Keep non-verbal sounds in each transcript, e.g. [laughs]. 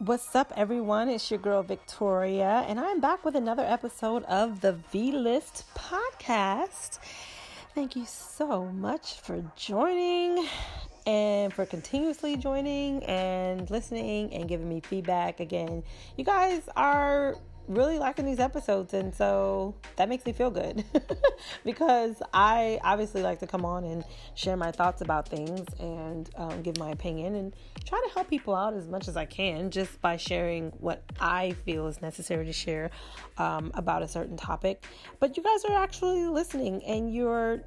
What's up, everyone? It's your girl Victoria, and I'm back with another episode of the V List podcast. Thank you so much for joining and for continuously joining and listening and giving me feedback. Again, you guys are really liking these episodes and so that makes me feel good. [laughs] Because i obviously like to come on and share my thoughts about things and um, give my opinion and try to help people out as much as i can just by sharing what i feel is necessary to share um, about a certain topic. But you guys are actually listening and you're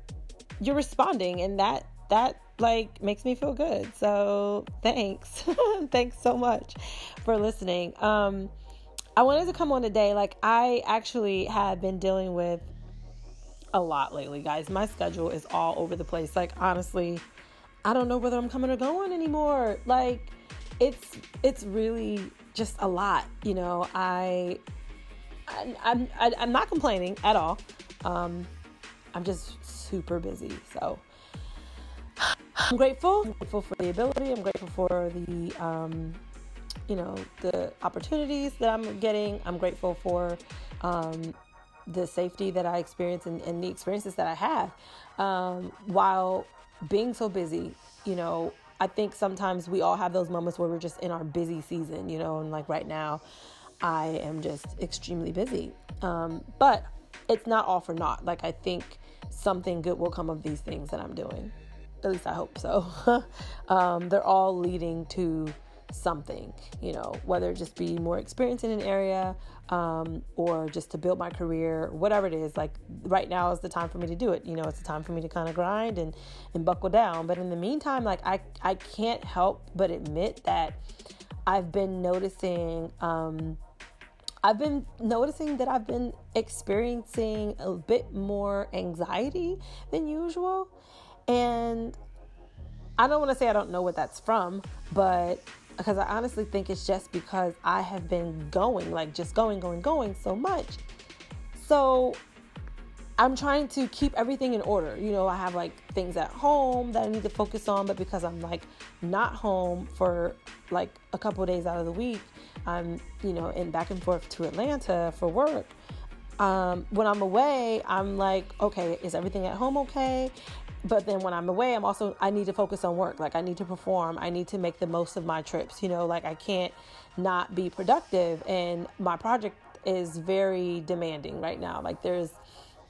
you're responding and that that like makes me feel good. So thanks. [laughs] Thanks so much for listening. Um I wanted to come on today. Like, I actually have been dealing with a lot lately, guys. My schedule is all over the place. Like, honestly, I don't know whether I'm coming or going anymore. Like, it's it's really just a lot, you know. I, I I'm I, am i am not complaining at all. Um, I'm just super busy, so [sighs] I'm grateful. I'm grateful for the ability. I'm grateful for the um, you know the opportunities that I'm getting. I'm grateful for um, the safety that I experience and, and the experiences that I have um, while being so busy. You know, I think sometimes we all have those moments where we're just in our busy season. You know, and like right now, I am just extremely busy. Um, but it's not all for naught. Like I think something good will come of these things that I'm doing. At least I hope so. [laughs] um, they're all leading to something, you know, whether it just be more experience in an area um, or just to build my career, whatever it is. Like right now is the time for me to do it. You know, it's the time for me to kind of grind and, and buckle down. But in the meantime, like I, I can't help but admit that I've been noticing, um, I've been noticing that I've been experiencing a bit more anxiety than usual. And I don't want to say I don't know what that's from, but because I honestly think it's just because I have been going, like just going, going, going so much. So I'm trying to keep everything in order. You know, I have like things at home that I need to focus on, but because I'm like not home for like a couple days out of the week, I'm, you know, in back and forth to Atlanta for work. Um, when I'm away, I'm like, okay, is everything at home okay? But then when I'm away, I'm also I need to focus on work. Like I need to perform. I need to make the most of my trips. You know, like I can't not be productive. And my project is very demanding right now. Like there's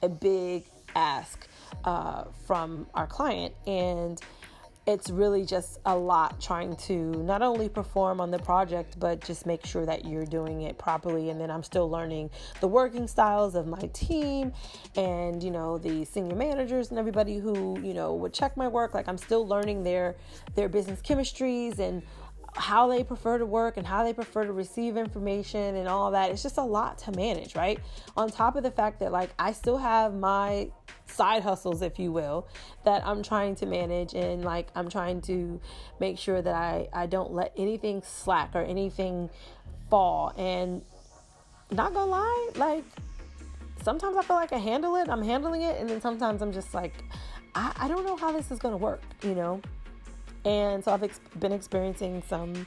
a big ask uh, from our client, and it's really just a lot trying to not only perform on the project but just make sure that you're doing it properly. And then i'm still learning the working styles of my team and you know the senior managers and everybody who you know would check my work. Like i'm still learning their their business chemistries and how they prefer to work and how they prefer to receive information and all that. It's just a lot to manage, right? On top of the fact that like I still have my side hustles, if you will, that I'm trying to manage. And like, I'm trying to make sure that I, I don't let anything slack or anything fall. And not gonna lie, like, sometimes I feel like I handle it, I'm handling it. And then sometimes I'm just like, I, I don't know how this is gonna work, you know? And so I've ex- been experiencing some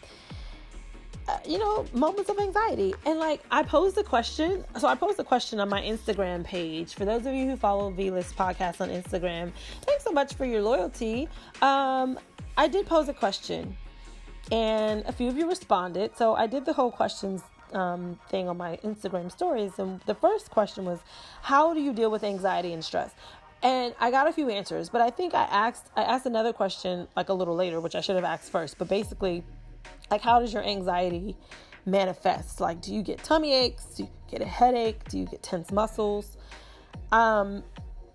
uh, you know, moments of anxiety. And like, I posed a question. So I posed a question on my Instagram page. For those of you who follow V List Podcast on Instagram, thanks so much for your loyalty. Um, I did pose a question, and a few of you responded. So I did the whole questions um, thing on my Instagram stories. And the first question was, How do you deal with anxiety and stress? And I got a few answers, but I think I asked I asked another question like a little later, which I should have asked first. But basically, like, how does your anxiety manifest? Like, do you get tummy aches? Do you get a headache? Do you get tense muscles? Um,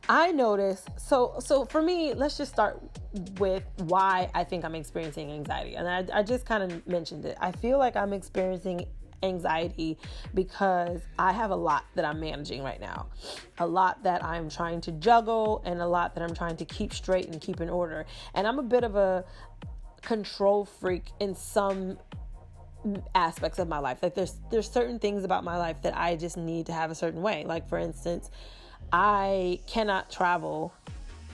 I notice so so for me, let's just start with why I think I'm experiencing anxiety. And I, I just kind of mentioned it. I feel like I'm experiencing anxiety because I have a lot that I'm managing right now, a lot that I'm trying to juggle, and a lot that I'm trying to keep straight and keep in order. And I'm a bit of a control freak in some aspects of my life. Like there's there's certain things about my life that I just need to have a certain way. Like for instance, I cannot travel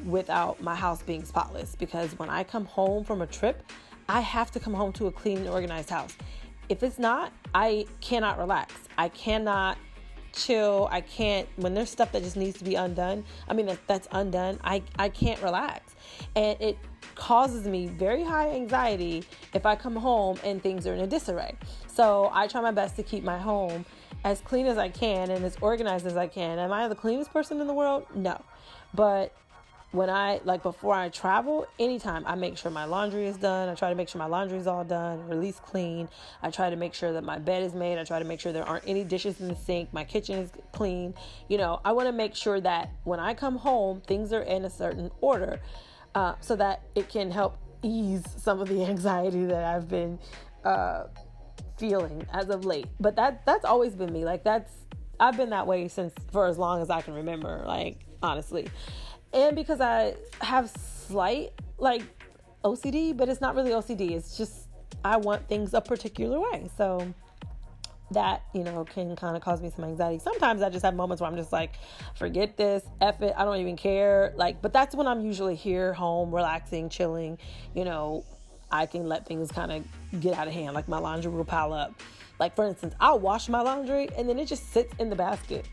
without my house being spotless because when I come home from a trip, I have to come home to a clean and organized house. If it's not, I cannot relax. I cannot chill. I can't when there's stuff that just needs to be undone. I mean that, that's undone. I I can't relax. And it causes me very high anxiety if I come home and things are in a disarray. So I try my best to keep my home as clean as I can and as organized as I can. Am I the cleanest person in the world? No. But when I like before I travel, anytime I make sure my laundry is done. I try to make sure my laundry is all done, or at least clean. I try to make sure that my bed is made. I try to make sure there aren't any dishes in the sink. My kitchen is clean. You know, I want to make sure that when I come home, things are in a certain order, uh, so that it can help ease some of the [laughs] anxiety that I've been uh, feeling as of late. But that that's always been me. Like that's I've been that way since for as long as I can remember. Like honestly and because I have slight like OCD, but it's not really OCD. It's just I want things a particular way. So that, you know, can kind of cause me some anxiety. Sometimes I just have moments where I'm just like, forget this, F it, I don't even care. Like, but that's when I'm usually here, home, relaxing, chilling, you know, I can let things kind of get out of hand. Like my laundry will pile up. Like for instance, I'll wash my laundry and then it just sits in the basket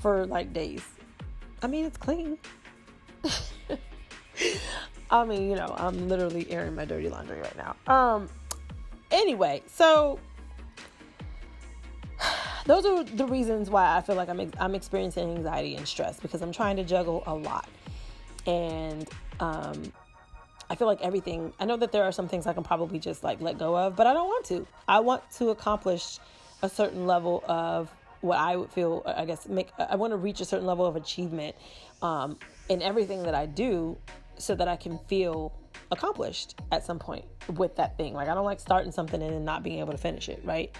for like days. I mean, it's clean. [laughs] I mean, you know, I'm literally airing my dirty laundry right now. Um anyway, so [sighs] those are the reasons why I feel like I'm I'm experiencing anxiety and stress because I'm trying to juggle a lot. And um I feel like everything I know that there are some things I can probably just like let go of, but I don't want to. I want to accomplish a certain level of what I would feel I guess make I want to reach a certain level of achievement um in everything that I do so that I can feel accomplished at some point with that thing. Like I don't like starting something and then not being able to finish it, right?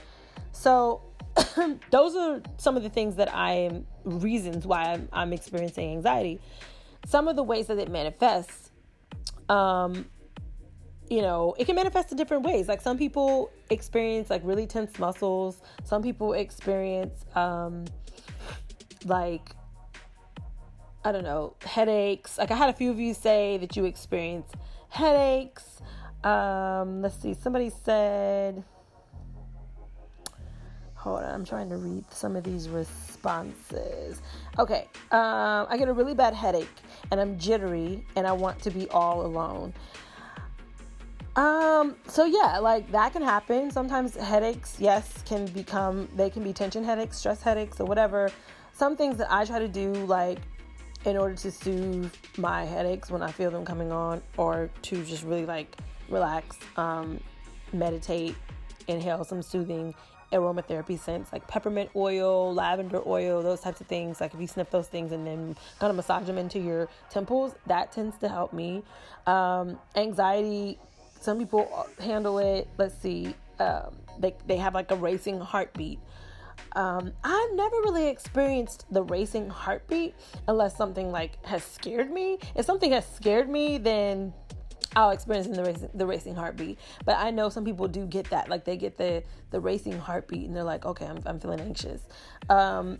So [clears throat] those are some of the things that I am reasons why I'm, I'm experiencing anxiety. Some of the ways that it manifests, um, you know, it can manifest in different ways. Like some people experience like really tense muscles. Some people experience um, like I don't know, headaches. Like I had a few of you say that you experience headaches. Um, let's see, somebody said, hold on, I'm trying to read some of these responses. Okay, um, I get a really bad headache and I'm jittery and I want to be all alone. Um, so yeah, like that can happen. Sometimes headaches, yes, can become, they can be tension headaches, stress headaches, or whatever. Some things that I try to do, like in order to soothe my headaches when I feel them coming on, or to just really like relax, um, meditate, inhale some soothing aromatherapy scents like peppermint oil, lavender oil, those types of things. Like if you sniff those things and then kind of massage them into your temples, that tends to help me. Um, anxiety, some people handle it. Let's see, um, they they have like a racing heartbeat. Um, I've never really experienced the racing heartbeat unless something like has scared me. If something has scared me, then I'll experience the racing the racing heartbeat. But I know some people do get that, like they get the the racing heartbeat, and they're like, okay, I'm I'm feeling anxious. Um,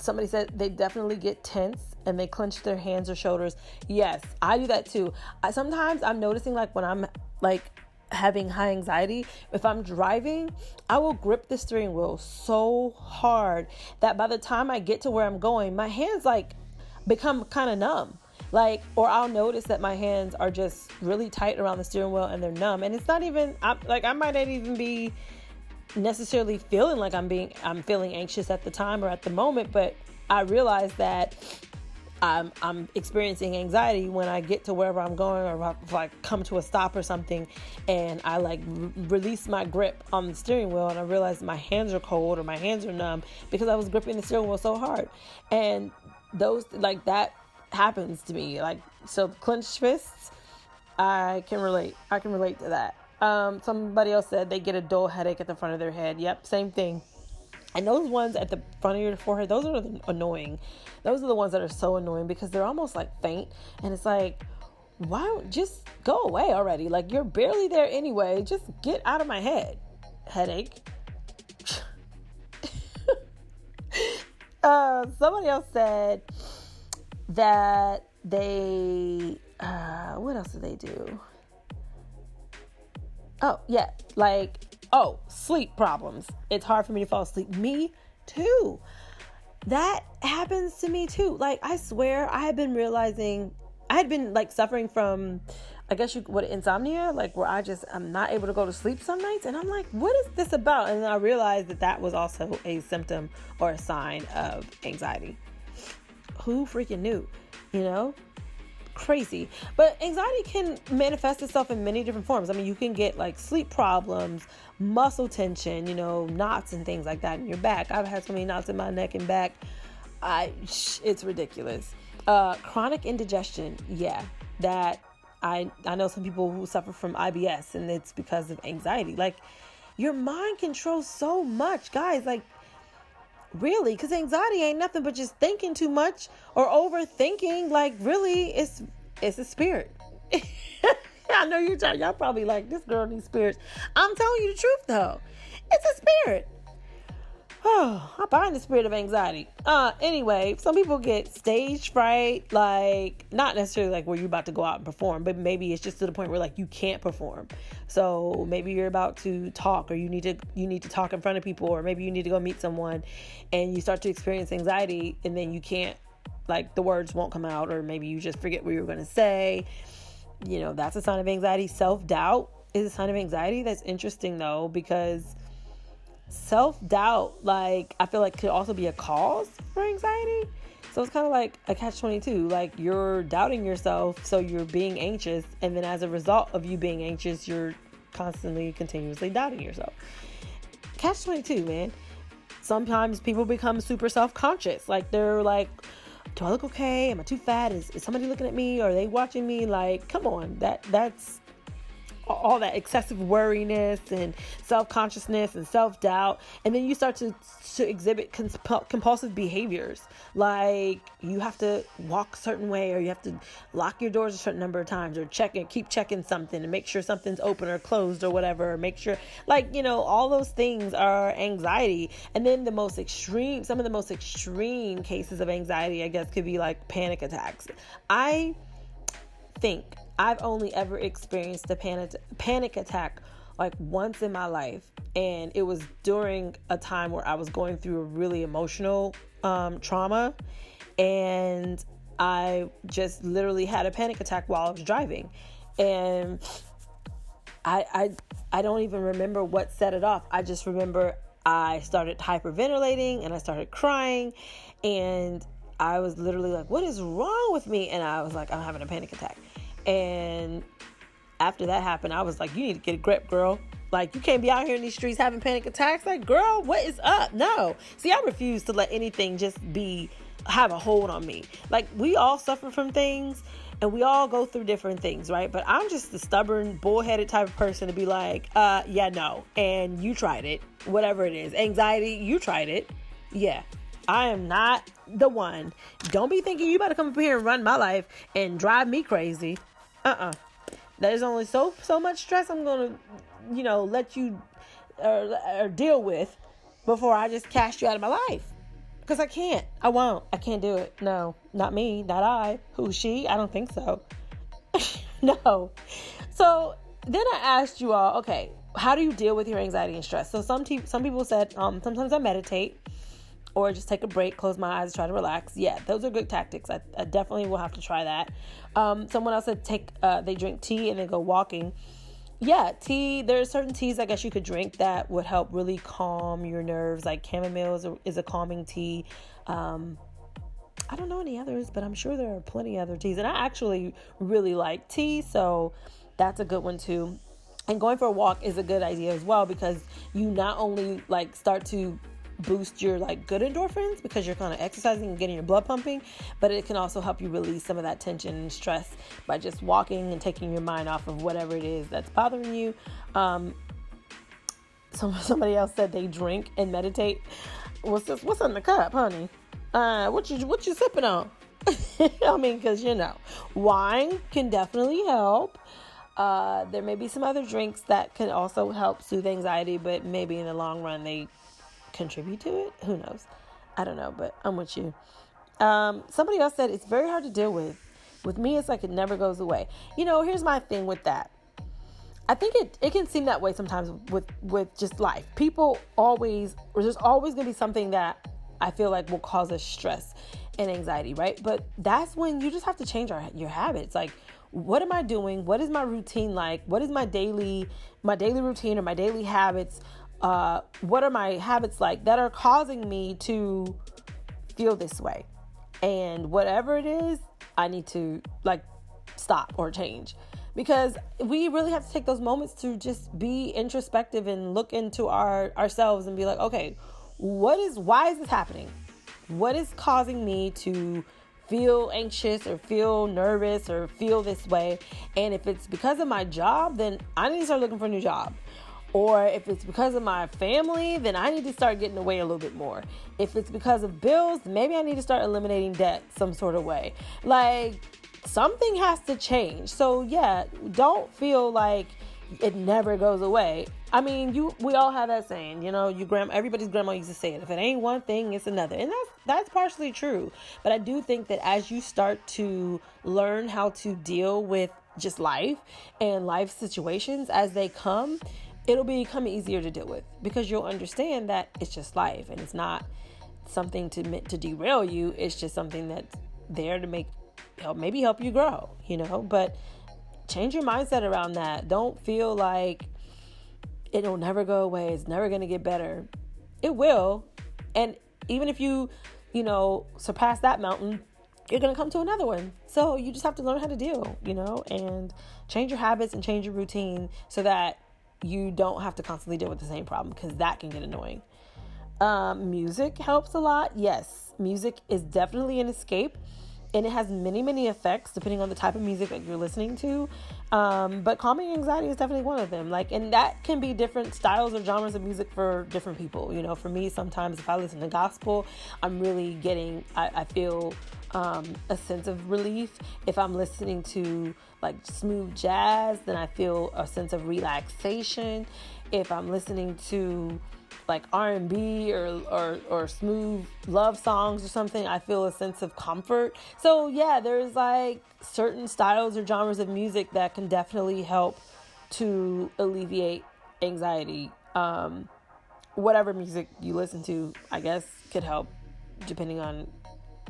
somebody said they definitely get tense and they clench their hands or shoulders. Yes, I do that too. I, sometimes I'm noticing like when I'm like having high anxiety, if I'm driving, I will grip the steering wheel so hard that by the time I get to where I'm going, my hands like become kind of numb. Like, or I'll notice that my hands are just really tight around the steering wheel and they're numb. And it's not even, I'm, like, I might not even be necessarily feeling like I'm being, I'm feeling anxious at the time or at the moment, but I realize that I'm, I'm experiencing anxiety when I get to wherever I'm going or if I come to a stop or something and I like release my grip on the steering wheel and I realize my hands are cold or my hands are numb because I was gripping the steering wheel so hard. And those, like that happens to me. Like, so clenched fists, I can relate. I can relate to that. Um, somebody else said they get a dull headache at the front of their head. Yep, same thing. And those ones at the front of your forehead, those are annoying. Those are the ones that are so annoying because they're almost like faint. And it's like, why just go away already? Like you're barely there anyway. Just get out of my head. Headache. [laughs] uh, somebody else said that they uh, what else do they do? Oh yeah, like Oh, sleep problems. It's hard for me to fall asleep. Me too. That happens to me too. Like, I swear, I had been realizing, I had been like suffering from, I guess you, what, insomnia? Like, where I just, I'm not able to go to sleep some nights. And I'm like, what is this about? And then I realized that that was also a symptom or a sign of anxiety. Who freaking knew? You know? Crazy. But anxiety can manifest itself in many different forms. I mean, you can get like sleep problems, muscle tension, you know, knots and things like that in your back. I've had so many knots in my neck and back. I it's ridiculous. Uh, chronic indigestion, yeah, that I I know some people who suffer from IBS and it's because of anxiety. Like your mind controls so much, guys. Like really? Because anxiety ain't nothing but just thinking too much or overthinking. Like really it's it's a spirit. [laughs] I know you're y'all probably like this girl needs spirits. I'm telling you the truth though. It's a spirit Oh, [sighs] I bind the spirit of anxiety. Uh, anyway, some people get stage fright, like not necessarily like where you're about to go out and perform, but maybe it's just to the point where like you can't perform. So maybe you're about to talk, or you need to you need to talk in front of people, or maybe you need to go meet someone, and you start to experience anxiety, and then you can't, like the words won't come out, or maybe you just forget what you were to say. You know, that's a sign of anxiety. Self doubt is a sign of anxiety. That's interesting though because self doubt, like, I feel like could also be a cause for anxiety. So it's kind of like a catch 22. Like, you're doubting yourself, so you're being anxious. And then as a result of you being anxious, you're constantly, continuously doubting yourself. Catch 22, man. Sometimes people become super self conscious. Like, they're like, do I look okay? Am I too fat? Is, is somebody looking at me? Are they watching me? Like, come on, that that's all that excessive worriness and self-consciousness and self-doubt. And then you start to, to exhibit compulsive behaviors. Like you have to walk a certain way or you have to lock your doors a certain number of times or check and keep checking something and make sure something's open or closed or whatever or make sure like you know all those things are anxiety. And then the most extreme some of the most extreme cases of anxiety i guess could be like panic attacks. I think I've only ever experienced a panic panic attack like once in my life, and it was during a time where I was going through a really emotional um, trauma, and I just literally had a panic attack while I was driving, and I I I don't even remember what set it off. I just remember I started hyperventilating and I started crying, and I was literally like, "What is wrong with me?" And I was like, "I'm having a panic attack." And after that happened, I was like, you need to get a grip, girl. Like, you can't be out here in these streets having panic attacks. Like, girl, what is up? No. See, I refuse to let anything just be, have a hold on me. Like, we all suffer from things and we all go through different things, right? But I'm just the stubborn, bullheaded type of person to be like, uh, yeah, no. And you tried it, whatever it is. Anxiety, you tried it. Yeah. I am not the one. Don't be thinking you better come up here and run my life and drive me crazy uh-uh. There's only so so much stress i'm gonna you know let you or, or deal with before i just cast you out of my life. Because i can't. I won't. I can't do it. No. Not me. Not i. Who? She? I don't think so. [laughs] No. So then i asked you all okay how do you deal with your anxiety and stress? So some te- some people said um, sometimes i meditate or just take a break, close my eyes, try to relax. Yeah, those are good tactics. I, I definitely will have to try that. Um, someone else said take uh, they drink tea and then go walking. Yeah, tea. There are certain teas I guess you could drink that would help really calm your nerves. Like chamomile is a, is a calming tea. Um, I don't know any others, but I'm sure there are plenty of other teas. And I actually really like tea, so that's a good one too. And going for a walk is a good idea as well because you not only like start to boost your like good endorphins because you're kind of exercising and getting your blood pumping, but it can also help you release some of that tension and stress by just walking and taking your mind off of whatever it is that's bothering you. Um, some, somebody else said they drink and meditate. What's this? What's in the cup, honey? Uh, what you what you sipping on? [laughs] I mean, because you know, wine can definitely help. Uh, there may be some other drinks that can also help soothe anxiety, but maybe in the long run they contribute to it. Who knows? I don't know, but I'm with you. Um, somebody else said it's very hard to deal with. With me, it's like it never goes away. You know, here's my thing with that. I think it, it can seem that way sometimes with with just life. People always there's always gonna be something that I feel like will cause us stress and anxiety, right? But that's when you just have to change our, your habits. Like, what am I doing? What is my routine like? What is my daily my daily routine or my daily habits? Uh, what are my habits like that are causing me to feel this way? And whatever it is, I need to like stop or change because we really have to take those moments to just be introspective and look into our ourselves and be like, okay, what is why is this happening? What is causing me to feel anxious or feel nervous or feel this way? And if it's because of my job, then I need to start looking for a new job. Or if it's because of my family, then I need to start getting away a little bit more. If it's because of bills, maybe I need to start eliminating debt some sort of way. Like something has to change. So yeah, don't feel like it never goes away. I mean, you we all have that saying, you know, your grandma everybody's grandma used to say it. If it ain't one thing, it's another. And that's that's partially true. But I do think that as you start to learn how to deal with just life and life situations as they come, it'll become easier to deal with because you'll understand that it's just life and it's not something to to derail you. It's just something that's there to make help maybe help you grow, you know, but change your mindset around that. Don't feel like it'll never go away. It's never going to get better. It will. And even if you, you know, surpass that mountain, you're going to come to another one. So you just have to learn how to deal, you know, and change your habits and change your routine so that you don't have to constantly deal with the same problem because that can get annoying. Um, music helps a lot. Yes, music is definitely an escape and it has many many effects depending on the type of music that you're listening to. Um, but calming anxiety is definitely one of them. Like and that can be different styles or genres of music for different people. You know for me sometimes if i listen to gospel i'm really getting i, I feel um, a sense of relief. If i'm listening to like smooth jazz then i feel a sense of relaxation. If i'm listening to like R&B or, or or smooth love songs or something, I feel a sense of comfort. So yeah, there's like certain styles or genres of music that can definitely help to alleviate anxiety. Um, whatever music you listen to, I guess, could help depending on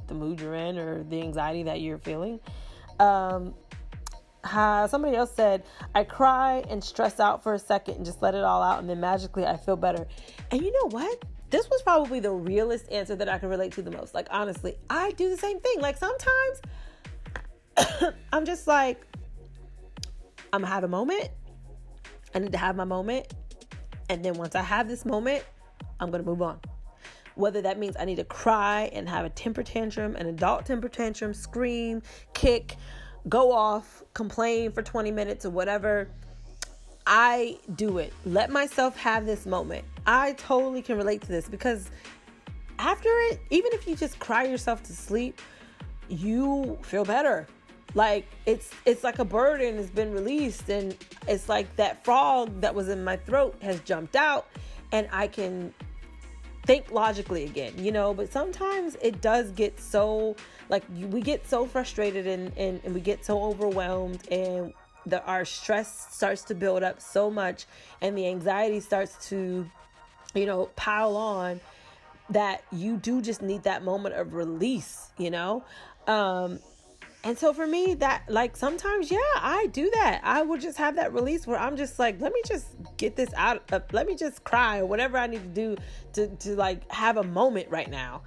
the mood you're in or the anxiety that you're feeling. Um, uh, somebody else said, I cry and stress out for a second and just let it all out, and then magically I feel better. And you know what? This was probably the realest answer that I can relate to the most. Like, honestly, I do the same thing. Like, sometimes [coughs] I'm just like, I'm gonna have a moment. I need to have my moment. And then once I have this moment, I'm gonna move on. Whether that means I need to cry and have a temper tantrum, an adult temper tantrum, scream, kick, go off, complain for 20 minutes or whatever. I do it. Let myself have this moment. I totally can relate to this because after it, even if you just cry yourself to sleep, you feel better. Like it's it's like a burden has been released and it's like that frog that was in my throat has jumped out and I can think logically again, you know, but sometimes it does get so like we get so frustrated and, and, and we get so overwhelmed and the our stress starts to build up so much and the anxiety starts to you know pile on that you do just need that moment of release you know? Um and so for me, that like sometimes, yeah, I do that. I will just have that release where I'm just like, let me just get this out. Uh, let me just cry or whatever I need to do to to like have a moment right now,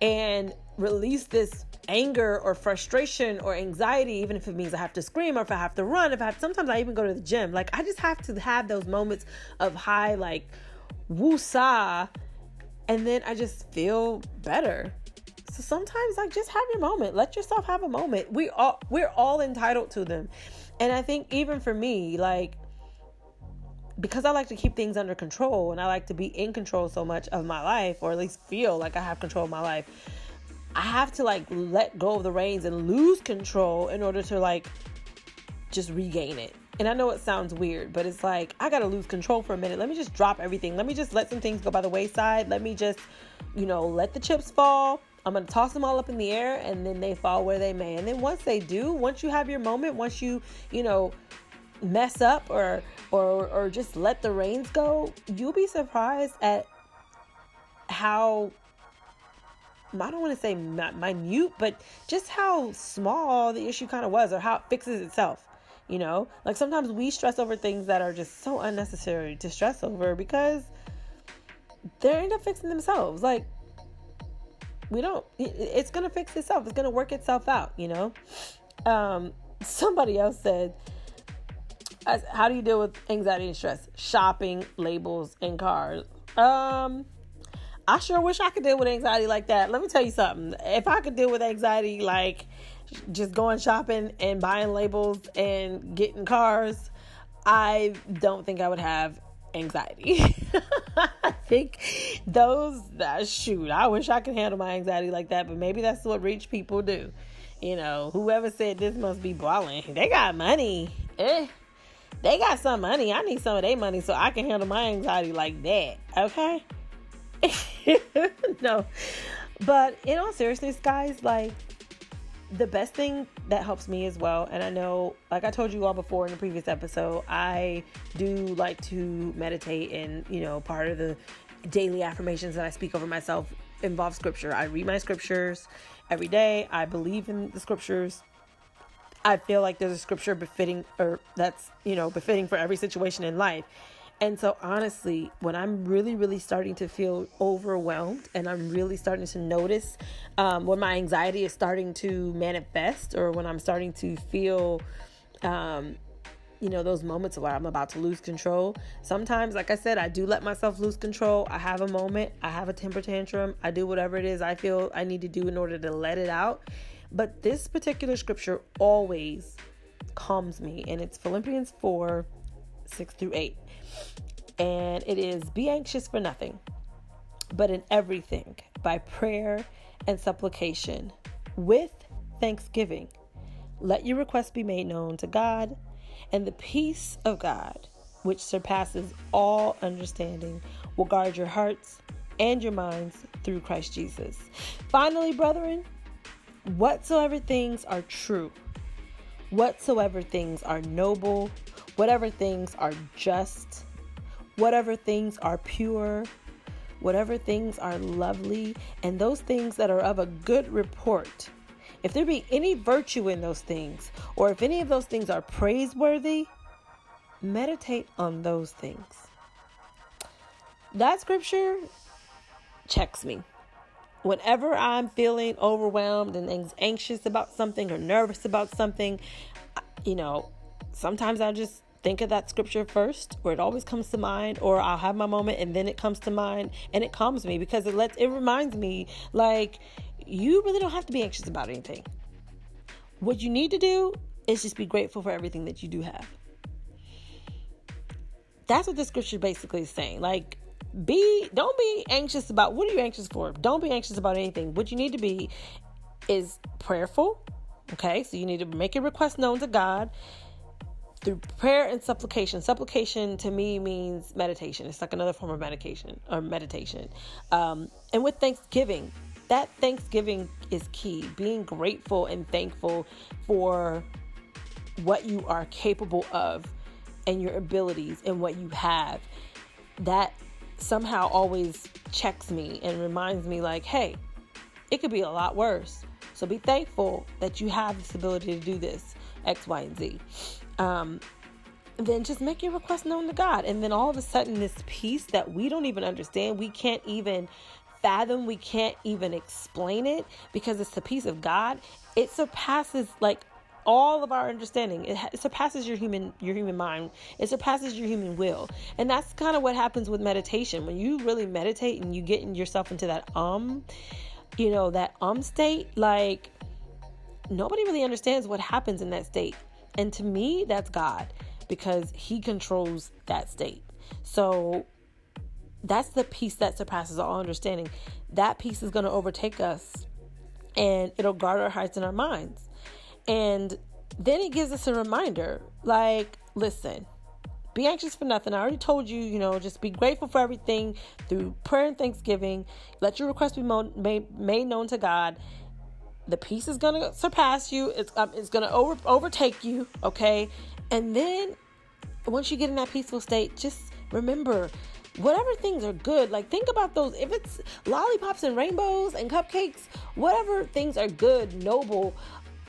and release this anger or frustration or anxiety, even if it means I have to scream or if I have to run. If I have, sometimes I even go to the gym. Like I just have to have those moments of high like woosah, and then I just feel better. So sometimes like just have your moment. Let yourself have a moment. We all we're all entitled to them. And I think even for me, like because I like to keep things under control and I like to be in control so much of my life or at least feel like I have control of my life. I have to like let go of the reins and lose control in order to like just regain it. And I know it sounds weird, but it's like I got to lose control for a minute. Let me just drop everything. Let me just let some things go by the wayside. Let me just, you know, let the chips fall I'm going to toss them all up in the air and then they fall where they may. And then once they do, once you have your moment, once you, you know, mess up or or or just let the reins go, you'll be surprised at how I don't want to say minute, but just how small the issue kind of was or how it fixes itself. You know, like sometimes we stress over things that are just so unnecessary to stress over because they end up fixing themselves. Like, we don't, it's to fix itself, it's to work itself out, you know? Um, somebody else said, how do you deal with anxiety and stress? Shopping, labels, and cars. Um, I sure wish I could deal with anxiety like that. Let me tell you something. If I could deal with anxiety like just going shopping and buying labels and getting cars, I don't think I would have anxiety. [laughs] I think those uh, shoot, I wish I could handle my anxiety like that, but maybe that's what rich people do. You know, whoever said this must be balling, they got money. Eh, they got some money. I need some of their money so I can handle my anxiety like that. Okay. [laughs] no. But in all seriousness, guys, like the best thing that helps me as well, and I know, like I told you all before in the previous episode, I do like to meditate, and you know, part of the daily affirmations that I speak over myself involve scripture. I read my scriptures every day. I believe in the scriptures. I feel like there's a scripture befitting, or that's you know befitting for every situation in life. And so, honestly, when I'm really, really starting to feel overwhelmed and I'm really starting to notice um, when my anxiety is starting to manifest or when I'm starting to feel, um, you know, those moments where I'm about to lose control, sometimes, like I said, I do let myself lose control. I have a moment, I have a temper tantrum, I do whatever it is I feel I need to do in order to let it out. But this particular scripture always calms me, and it's Philippians 4 6 through 8 and it is Be anxious for nothing, but in everything, by prayer and supplication, with thanksgiving. Let your requests be made known to God, and the peace of God, which surpasses all understanding, will guard your hearts and your minds through Christ Jesus. Finally, brethren, whatsoever things are true, whatsoever things are noble, whatever things are just, whatever things are pure, whatever things are lovely, and those things that are of a good report. If there be any virtue in those things, or if any of those things are praiseworthy, meditate on those things. That scripture checks me. Whenever I'm feeling overwhelmed and anxious about something or nervous about something, you know, sometimes I just think of that scripture first or it always comes to mind or I'll have my moment and then it comes to mind and it calms me because it lets it reminds me like you really don't have to be anxious about anything. What you need to do is just be grateful for everything that you do have. That's what the scripture basically is saying. Like be don't be anxious about what are you anxious for? Don't be anxious about anything. What you need to be is prayerful. Okay? So you need to make your request known to God through prayer and supplication. Supplication to me means meditation. It's like another form of medication or meditation. Um, and with thanksgiving, that thanksgiving is key. Being grateful and thankful for what you are capable of and your abilities and what you have. That somehow always checks me and reminds me, like, hey, it could be a lot worse. So be thankful that you have this ability to do this, X, Y, and Z um, then just make your request known to God. And then all of a sudden, this peace that we don't even understand, we can't even fathom, we can't even explain it because it's the peace of God. It surpasses like all of our understanding. It, surpasses your human your human mind. It surpasses your human will. And that's kind of what happens with meditation. When you really meditate and you get yourself into that um, you know, that um state, like nobody really understands what happens in that state. And to me, that's God because He controls that state. So that's the peace that surpasses all understanding. That peace is going to overtake us and it'll guard our hearts and our minds. And then He gives us a reminder like, listen, be anxious for nothing. I already told you, you know, just be grateful for everything through prayer and thanksgiving. Let your request be made known to God the peace is going to surpass you it's um, it's going to over overtake you okay and then once you get in that peaceful state, just remember whatever things are good, like think about those. If it's lollipops and rainbows and cupcakes, whatever things are good, noble,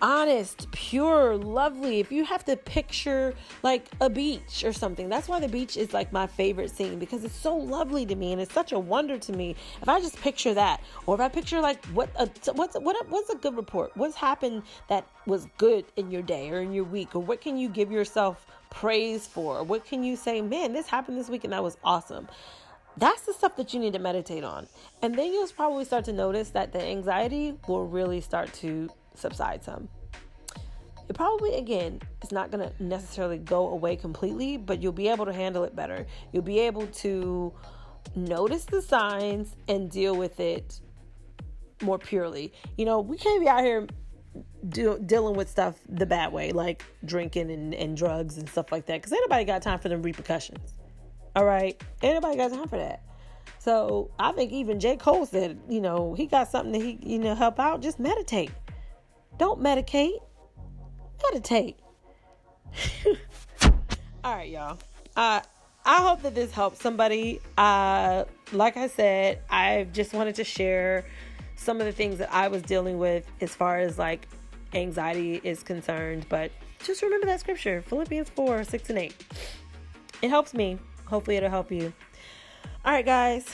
honest, pure, lovely. If you have to picture like a beach or something, that's why the beach is like my favorite scene because it's so lovely to me and it's such a wonder to me. If I just picture that, or if I picture like what a, what's what what's a good report, what's happened that was good in your day or in your week, or what can you give yourself praise for? What can you say, man, this happened this week and that was awesome. That's the stuff that you need to meditate on. And then you'll probably start to notice that the anxiety will really start to subside some. It probably, again, it's not going to necessarily go away completely, but you'll be able to handle it better. You'll be able to notice the signs and deal with it more purely. You know, we can't be out here do, dealing with stuff the bad way, like drinking and, and drugs and stuff like that, because anybody got time for the repercussions. All right? Anybody got time for that. So I think even J. Cole said, you know, he got something that he, you know, help out, just meditate. Don't medicate. Meditate. [laughs] All right, y'all. Uh, I hope that this helps somebody. Uh, like I said, I just wanted to share some of the things that I was dealing with as far as like anxiety is concerned. But just remember that scripture Philippians 4 6 and 8. It helps me. Hopefully, it'll help you. All right, guys.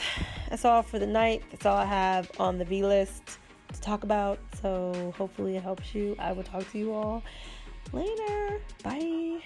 That's all for the night. That's all I have on the V list to talk about. So hopefully it helps you. I will talk to you all later. Bye.